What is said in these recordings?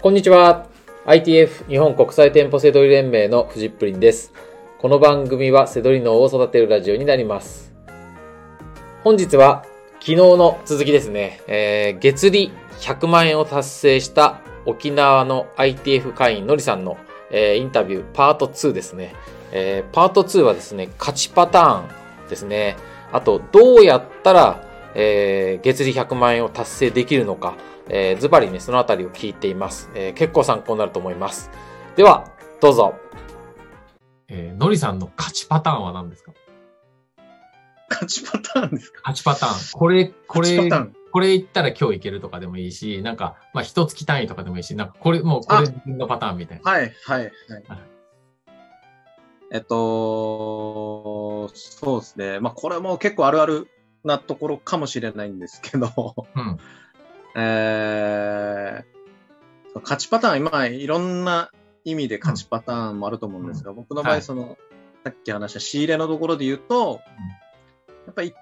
こんにちは。ITF 日本国際店舗セドリ連盟のフジップリンです。この番組はセドリ脳を育てるラジオになります。本日は昨日の続きですね。えー月利100万円を達成した沖縄の ITF 会員のりさんの、えーインタビューパート2ですね。えーパート2はですね、勝ちパターンですね。あと、どうやったら、えー月利100万円を達成できるのか、えーズバリね、そのあたりを聞いています。えー結構参考になると思います。では、どうぞ。えーのりさんの勝ちパターンは何ですか？勝ちパターンですか？勝ちパターン。これ、これ。これ言ったら今日いけるとかでもいいし、なんか、まあ、一月単位とかでもいいし、なんか、これ、もう、これ自分のパターンみたいな。はい、はい、はいはい。えっと、そうですね。まあ、これも結構あるあるなところかもしれないんですけど、うん。えー、勝ちパターン、今、いろんな意味で勝ちパターンもあると思うんですが、僕の場合、はい。その、さっき話した仕入れのところで言うと、やっぱり、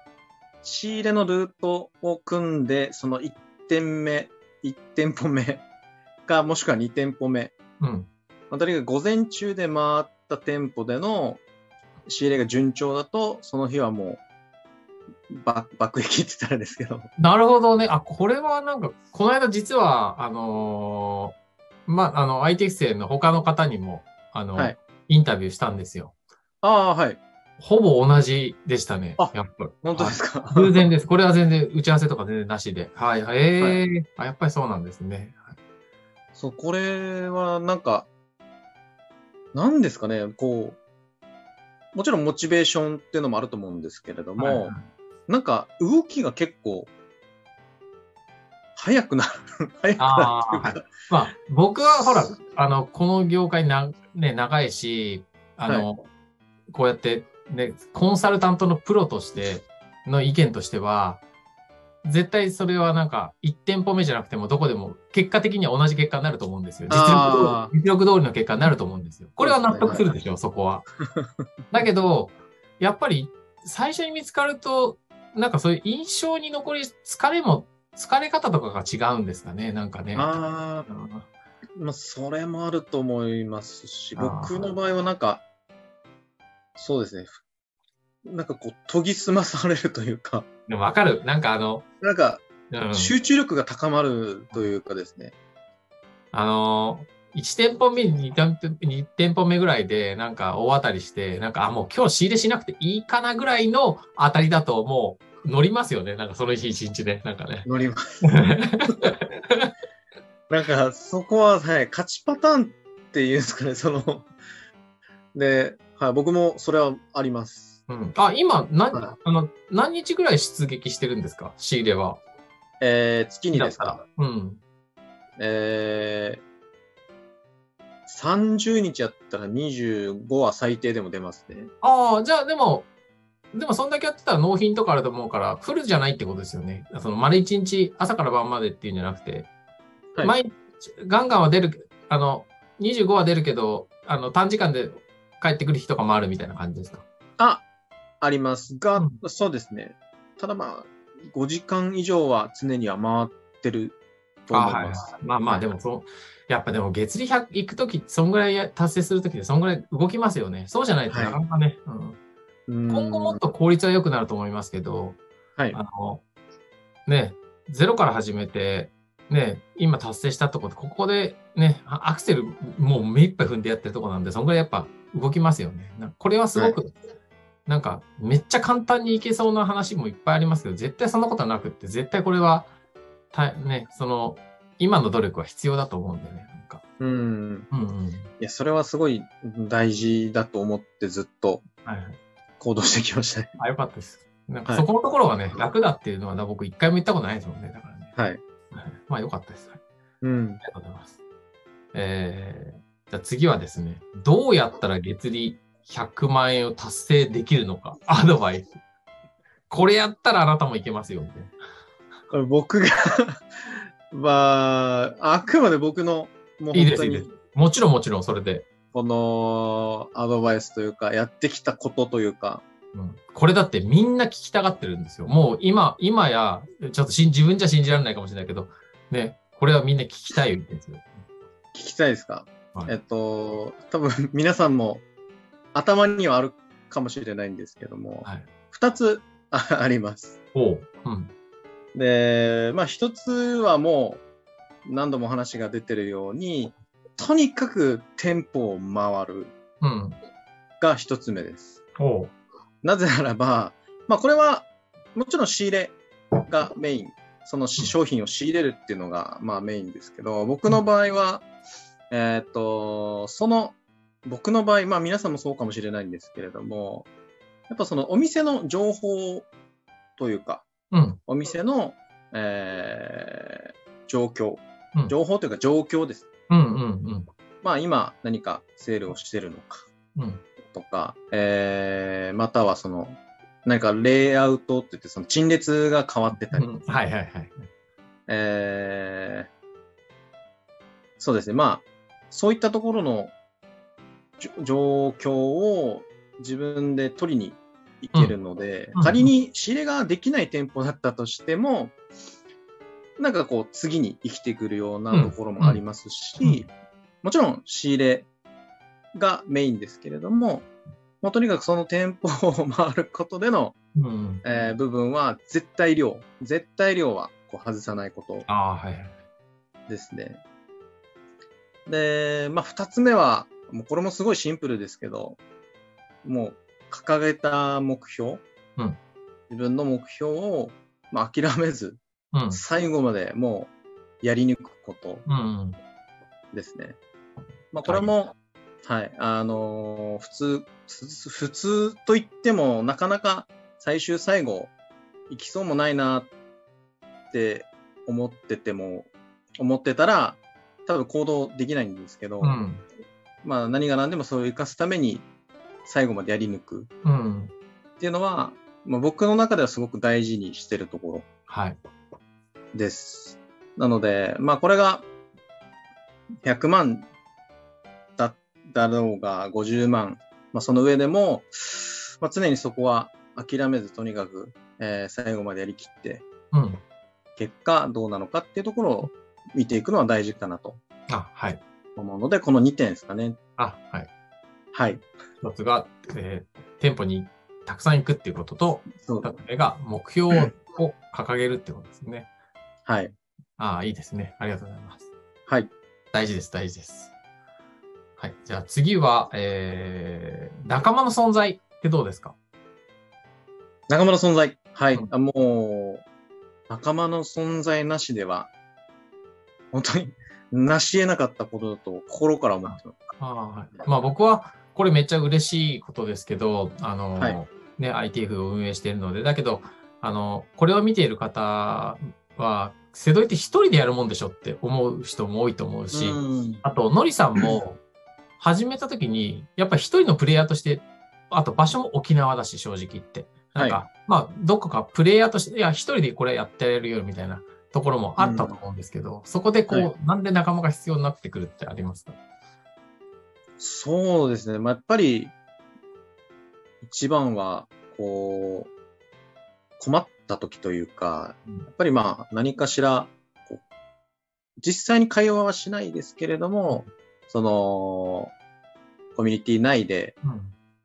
仕入れのルートを組んで、その1点目、1店舗目 か、もしくは2店舗目、うん。まあ、とにかく午前中で回った店舗での仕入れが順調だと、その日はもう、ば爆撃って言ったらですけど。なるほどね。あ、これはなんか、この間実は、あのーまあ、あの、ITX 生の他の方にも、あの、はいインタビューしたんですよ。ああ、はい。ほぼ同じでしたね。あやっぱ。本当ですか？偶然です。これは全然打ち合わせとか全然なしで。はい。ええあ、やっぱりそうなんですね。そう、これはなんか、なんですかね、こう、もちろんモチベーションっていうのもあると思うんですけれども、はいはいなんか動きが結構、速くなる。速くなるっていうか、まあ、僕はほら、あの、この業界な、ね、長いし、あの、こうやって、ね、コンサルタントのプロとしての意見としては、絶対それはなんか、1店舗目じゃなくてもどこでも、結果的には同じ結果になると思うんですよ。実あ力実力通りの結果になると思うんですよ。これは納得するでしょ、そこは。だけど、やっぱり、最初に見つかると、なんかそういう印象に残り、疲れも、疲れ方とかが違うんですかね、なんかね。ああ、うんまあ、それもあると思いますし、僕の場合はなんか、そうですね。なんかこう、研ぎ澄まされるというか、でもわかる。なんかあの、なんかうん、集中力が高まるというかですね。あのー、1店舗目、2店舗二店舗目ぐらいで、なんか大当たりして、なんか、あ、もう今日仕入れしなくていいかなぐらいの当たりだと、もう乗りますよね。なんかその日一日ね。なんかね。乗ります。なんか、そこは、はい、勝ちパターンっていうんですかね、その、で、はい、僕もそれはあります。うん、あ、今、な、はいあの、何日ぐらい出撃してるんですか？仕入れは。えー、月にですか？うん。えー、30日やったら25は最低でも出ますね。ああ、じゃあでも、でもそんだけやってたら納品とかあると思うから、フルじゃないってことですよね。その丸一日、朝から晩までっていうんじゃなくて、はい毎日、ガンガンは出る、あの、25は出るけど、あの、短時間で帰ってくる日とかもあるみたいな感じですか？あ、ありますが、うんそうですね。ただまあ、5時間以上は常には回ってると思います。まあまあ、でもそう、やっぱでも月利100行くとき、そんぐらいや達成するときで、そんぐらい動きますよね。そうじゃないとはいなかなかね、うんうん今後もっと効率は良くなると思いますけど、はい。あの、ね、ゼロから始めて、ね、今達成したところ、ここでね、あアクセルもう目いっぱい踏んでやってるとこなんで、そんぐらいやっぱ動きますよね。これはすごく、なんかめっちゃ簡単にいけそうな話もいっぱいありますけど、絶対そんなことはなくって、絶対これは、たね、その、今の努力は必要だと思うんでね、なんか。うん。うんうん。いや、それはすごい大事だと思ってずっとはいはい。行動してきましたね。あ、よかったです。なんかはいそこのところはね、楽だっていうのは僕一回も言ったことないですもんね、だからね。はい。はいまあよかったです。はいうん。ありがとうございます。えー、じゃあ次はですね、どうやったら月利100万円を達成できるのか、アドバイス。これやったらあなたもいけますよ、みたいな。こ れ僕が まあ、あくまで僕の、もういいです、いいです。もちろんもちろん、それで。このアドバイスというか、やってきたことというか、うん、これだってみんな聞きたがってるんですよ。もう今、今や、ちょっと自分じゃ信じられないかもしれないけど、ね、これはみんな聞きたいんですよ。聞きたいですか、はいえっと、多分皆さんも頭にはあるかもしれないんですけども、はい。二つああります。おう。うん。で、まあ一つはもう何度も話が出てるように、とにかく店舗を回るうん。が一つ目です。おう。なぜならば、まあこれはもちろん仕入れがメイン、そのし商品を仕入れるっていうのがまあメインですけど、僕の場合は、えーっと、その、僕の場合、まあ皆さんもそうかもしれないんですけれども、やっぱそのお店の情報というか、うん。お店の、えー状況う、ん情報というか状況です。うんうんうん。まあ今何かセールをしてるのかうん。とか、えーまたはその何かレイアウトって言ってその陳列が変わってたり、うんはいはいはい。えーそうですね。まあそういったところの状況を自分で取りに行けるので、うん仮に仕入れができない店舗だったとしても、なんかこう次に生きてくるようなところもありますし、もちろん仕入れがメインですけれども、もうとにかくその店舗を回ることでの、うん。えー部分は絶対量、絶対量はこう外さないことああ、はいはい。ですね。で、まあ、二つ目は、もうこれもすごいシンプルですけど、もう掲げた目標、うん自分の目標を、まあ、諦めず、うん。最後までもうやり抜くことうん。ですね。まあ、これも、はい、あのー普通、ふ普通と言っても、なかなか最終最後、行きそうもないなって思ってても、思ってたら、多分行動できないんですけど、うん。まあ何が何でもそれを生かすために最後までやり抜くうん。っていうのは、まあ、僕の中ではすごく大事にしてるところはい。です。なので、まあこれが100万だだろうが50万、まあその上でも、まあ、常にそこは諦めずとにかく、えー最後までやりきって、うん。結果どうなのかっていうところを見ていくのは大事かなとあ、はい。思うので、この2点ですかね。あ、はい。はい。一つが、えー店舗にたくさん行くっていうことと、そう二つ目が目標を掲げるってことですね。はい。ああ、いいですね。ありがとうございます。はい。大事です、大事です。はい。じゃあ次は、えー、仲間の存在ってどうですか？仲間の存在。はい。うんあもう、仲間の存在なしでは、本当に、成し得なかったことだと心から思ってます。ああはい。まあ僕は、これめっちゃ嬉しいことですけど、あの、はい。ね、ITF を運営しているので、だけど、あの、これを見ている方は、瀬戸井って一人でやるもんでしょって思う人も多いと思うし、うん。あと、のりさんも、始めた時に、やっぱ一人のプレイヤーとして、あと場所も沖縄だし、正直言って。なんか、はまあ、どこかプレイヤーとして、いや、一人でこれやってやれるよ、みたいなところもあったと思うんですけど、そこでこう、はい。なんで仲間が必要になってくるってありますか？そうですね。まあ、やっぱり、一番は、こう、困った時というか、うんやっぱりまあ、何かしら、実際に会話はしないですけれども、その、コミュニティ内でうん。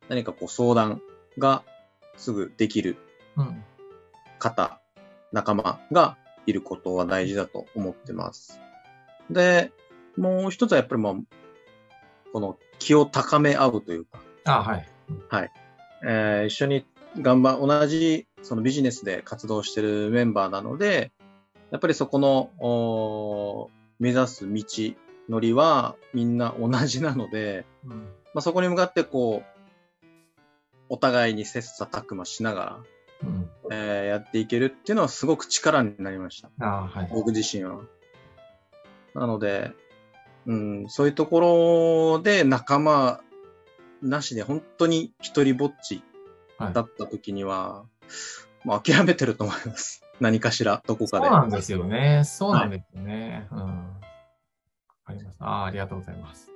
何かこう相談がすぐできるうん。方、仲間がいることは大事だと思ってます。で、もう一つはやっぱりまあ、この気を高め合うというか、あはい。えー一緒に頑張、同じそのビジネスで活動してるメンバーなので、やっぱりそこの、目指す道のりはみんな同じなので、うん。まあ、そこに向かってこう、お互いに切磋琢磨しながら、うん。えーやっていけるっていうのはすごく力になりました。あはい。僕自身は。なので、うん、そういうところで仲間なしで本当に一人ぼっちはいだった時には、もう諦めてると思います。何かしら、どこかで。そうなんですよね。そうなんですよね。うん。わかります。ああ、ありがとうございます。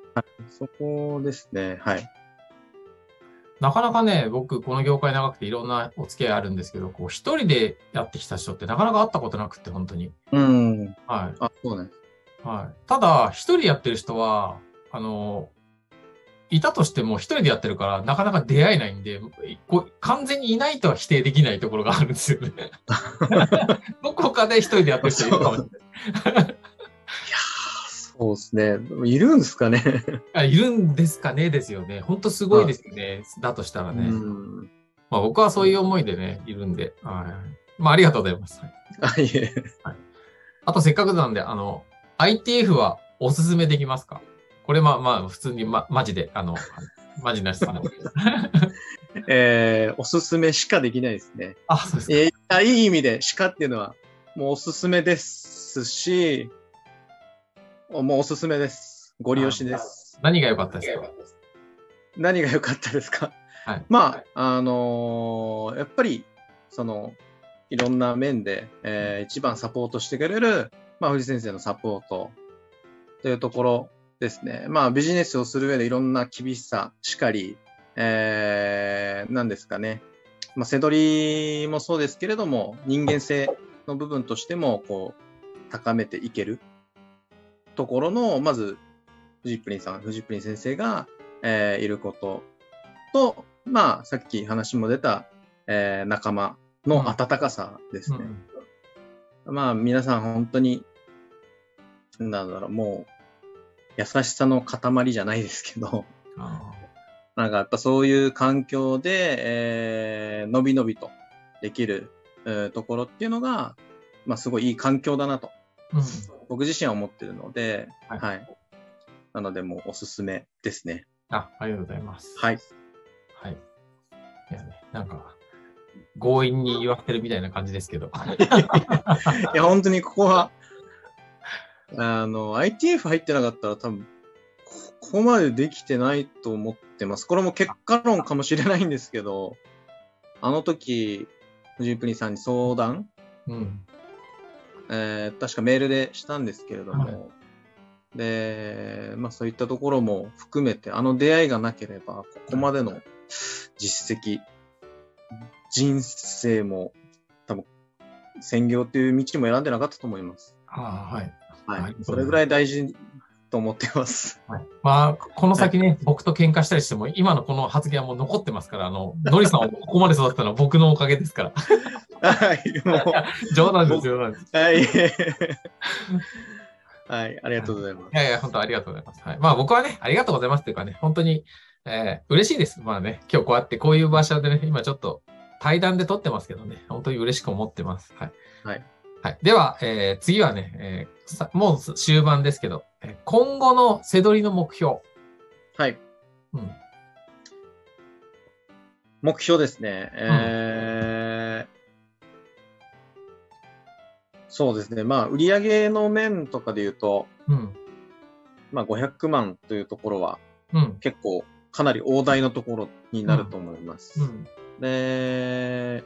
そこですね。はい。なかなかね、僕、この業界長くていろんなお付き合いあるんですけど、こう、一人でやってきた人ってなかなか会ったことなくって、本当に。うん。はい。あ、そうね。はい。ただ、一人やってる人は、あの、いたとしても一人でやってるから、なかなか出会えないんで、こう完全にいないとは否定できないところがあるんですよね。どこかで一人でやってる人いるかもしれない。いやーそうですね。いるんですかね。あいるんですかねですよね。本当すごいですよね。だとしたらね。うん。まあ僕はそういう思いでね、いるんで。はい。まあありがとうございます。はいあ、いえ。あとせっかくなんで、あの、ITF はおすすめできますか？これまあまあ普通にま、マジで、あの、マジなしさんでもえー、おすすめしかできないですね。あ、そうですか。えーあいい意味で、しかっていうのは、もうおすすめですし、おもうおすすめです。ご利用しです。何が良かったですか？何が良かったですか、はいまあ、あのーやっぱり、その、いろんな面で、えー一番サポートしてくれる、まあ、藤先生のサポートというところですね。まあ、ビジネスをする上でいろんな厳しさしかり、えー、なんですかね。まあ、背取りもそうですけれども、人間性の部分としても、こう、高めていけるところの、まず、フジプリンさん、フジプリン先生が、えーいることと、まあ、さっき話も出た、えー仲間の温かさですね。うんまあ、皆さん本当に、なんだろう、もう、優しさの塊じゃないですけど、あなんかやっぱそういう環境で、えー、のびのびとできる、えーところっていうのが、まあすごいいい環境だなと、ーうん僕自身は思ってるので、ははいい。なのでもうおすすめですね。あ、ありがとうございます。はい。はい。いやね、なんか、強引に言わせてるみたいな感じですけど。いや、本当にここは、あの、ITF 入ってなかったら多分、ここまでできてないと思ってます。これも結果論かもしれないんですけど、あの時、藤井プリンさんに相談、うん。えー確かメールでしたんですけれども、はいで、まあそういったところも含めて、あの出会いがなければ、ここまでの実績、人生も多分、専業という道も選んでなかったと思います。ああ、はい。ははいい。それぐらい大事と思ってます。はい、まあ、この先ね、僕と喧嘩したりしても、今のこの発言はもう残ってますから、あの、ノリさんをここまで育てたのは僕のおかげですから。はい。もう、冗談です、冗談です。はい。はい。ありがとうございます。いやいや、本当ありがとうございます。はい。まあ僕はね、ありがとうございますというかね、本当に、えー嬉しいです。まあね、今日こうやってこういう場所でね、今ちょっと対談で撮ってますけどね、本当に嬉しく思ってます。はい。はい。はい。では、えー次はね、えーさもう終盤ですけど、えー今後の背取りの目標。はい。うん。目標ですね。えーそうですね。まあ、売上の面とかで言うと、うん。まあ、500万というところはうん。結構かなり大台のところになると思います。うん。で、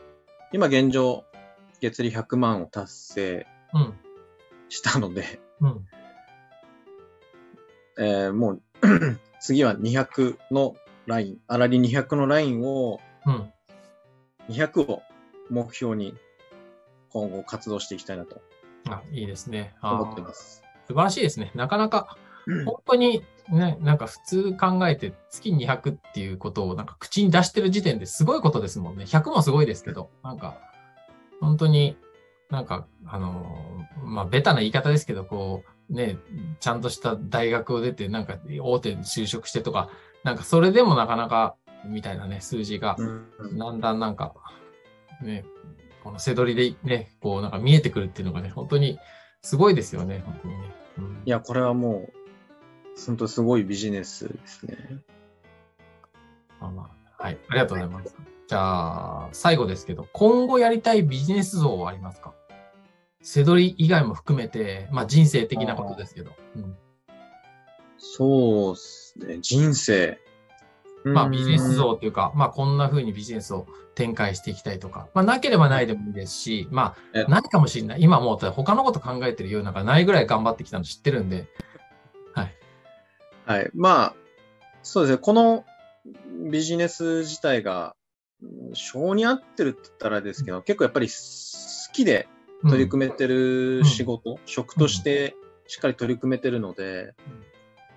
今現状、月利100万を達成うん。したので、うん。えーもう 次は200のライン、あらり200のラインを、うん。200を目標に今後活動していきたいなとあ、いいですね。思ってます。素晴らしいですね。なかなか、本当にね、なんか普通考えて月200っていうことをなんか口に出してる時点ですごいことですもんね。100もすごいですけど、なんか、本当になんか、あのーまあ、ベタな言い方ですけど、こう、ね、ちゃんとした大学を出て、なんか大手に就職してとか、なんかそれでもなかなか、みたいなね、数字が、うんだんだんなんか、ね、この背取りでね、こうなんか見えてくるっていうのがね、本当にすごいですよね、本当にね。うんいや、これはもう、本当すごいビジネスですね。まあまあ、はい、ありがとうございます。じゃあ、最後ですけど、今後やりたいビジネス像はありますか？背取り以外も含めて、まあ人生的なことですけど。うんそうですね。人生。まあビジネスうん像っていうか、まあこんな風にビジネスを展開していきたいとか、まあなければないでもいいですし、まえあないかもしれない。今もう他のこと考えてるようなんかないぐらい頑張ってきたの知ってるんで、はい。はい。まあ、そうですね。このビジネス自体が、うん性に合ってるって言ったらですけど、結構やっぱり好きで取り組めてる仕事、職としてしっかり取り組めてるので、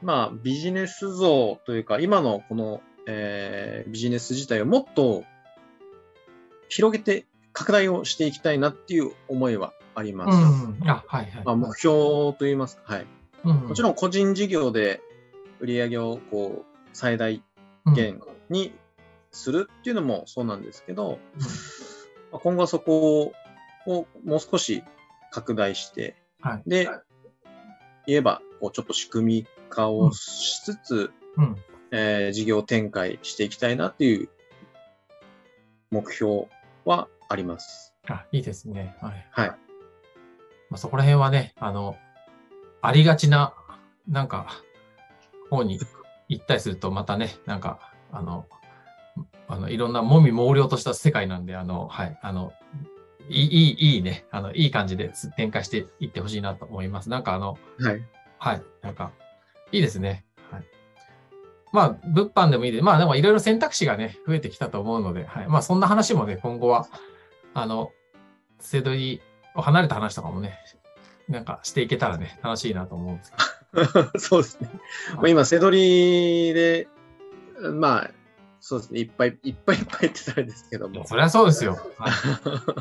まあ、ビジネス像というか、今のこの、えービジネス自体をもっと広げて、拡大をしていきたいなっていう思いはあります。うん。あ、はいはい。まあ、目標といいますか、はい。うんもちろん個人事業で売り上げをこう最大限にするっていうのもそうなんですけど、まあ今後はそこをもう少し拡大して、はいで、言えばこうちょっと仕組み化をしつつ、うん。うん。えー事業展開していきたいなっていう目標はあります。あ、いいですね。はい。はい。まあ、そこら辺はね、あの、ありがちな、なんか、方に行ったりすると、またね、なんか、あの、あの、いろんなもみ猛量とした世界なんで、あの、はい、あの、いい、いい、ね、あの、いい感じで展開していってほしいなと思います。なんかあの、はい。はい。なんか、いいですね。はい。まあ、物販でもいいで、まあでもいろいろ選択肢がね、増えてきたと思うので、はい。まあそんな話もね、今後は、あの、セドリを離れた話とかもね、なんかしていけたらね、楽しいなと思うんですけ そうですね。まあ、今、セドリで、まあ、そうですね。いっぱいいっぱいいっぱい言ってたらですけどもど。。そりゃそうですよ。はい。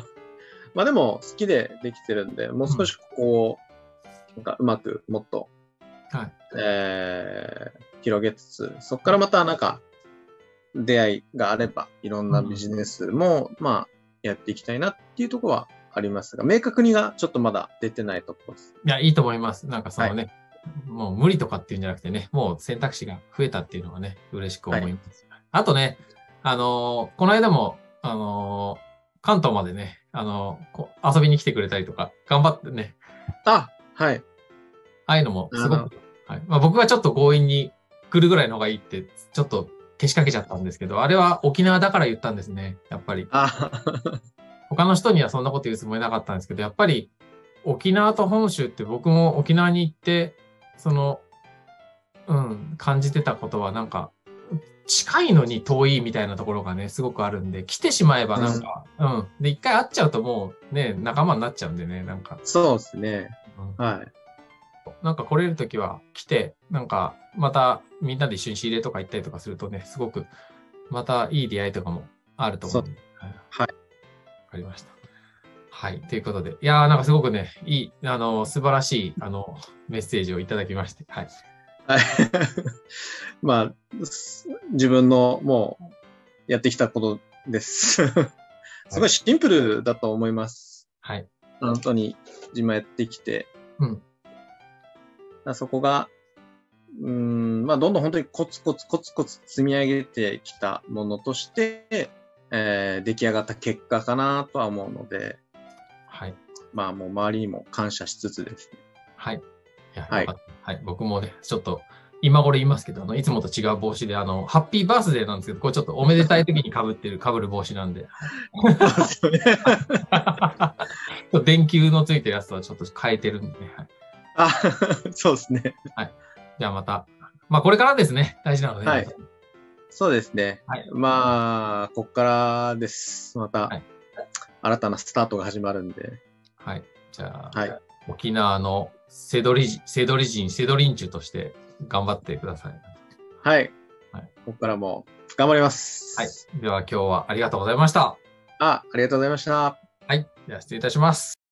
まあでも好きでできてるんで、もう少しここを、なんかうまくもっと、はいえー広げつつ、そこからまたなんか出会いがあれば、いろんなビジネスも、まあやっていきたいなっていうところはありますが、明確にがちょっとまだ出てないところです。いや、いいと思います。なんかそのね、もう無理とかっていうんじゃなくてね、もう選択肢が増えたっていうのはね、嬉しく思います。あとね、あのーこの間も、あのー関東までね、あのーこ遊びに来てくれたりとか、頑張ってね、あ、はい。ああいうのもすごく、はいまあ、僕がちょっと強引に来るぐらいの方がいいって、ちょっとけしかけちゃったんですけど、あれは沖縄だから言ったんですね、やっぱり。あ、他の人にはそんなこと言うつもりなかったんですけど、やっぱり沖縄と本州って僕も沖縄に行って、その、うん、感じてたことはなんか、近いのに遠いみたいなところがね、すごくあるんで、来てしまえばなんか、うん。で、一回会っちゃうともうね、仲間になっちゃうんでね、なんか、そうですね。うんはい。なんか来れるときは来て、なんかまたみんなで一緒に仕入れとか行ったりとかするとね、すごくまたいい出会いとかもあると思う。はい。はいわかりました。はい。ということで、いやーなんかすごくね、いい、あの、素晴らしい、あの、メッセージをいただきまして、はい。はい。まあ、す自分のもうやってきたことです。すごいシンプルだと思います。はい。本当に自分やってきて。うん。そこが、うーん、まあ、どんどん本当にコツコツコツコツ積み上げてきたものとして、えー出来上がった結果かなとは思うので、はい。まあもう周りにも感謝しつつですね。はい。いや、はいはい。僕もね、ちょっと、今頃言いますけど、あの、いつもと違う帽子で、あの、ハッピーバースデーなんですけど、これちょっとおめでたい時に被ってる、被る帽子なんで、そうですよね。電球のついてるやつとはちょっと変えてるんでね。はい、あ、そうですね。じゃあまた、まあこれからですね、大事なので、はいそうですね。はいまあ、こっからです。また、はい新たなスタートが始まるんで。はい。じゃあ、はい。沖縄のセドリ、セドリ人、セドリンチュとして頑張ってください。はい。はいここからも頑張ります。はい。では今日はありがとうございました。あ、ありがとうございました。はい。では失礼いたします。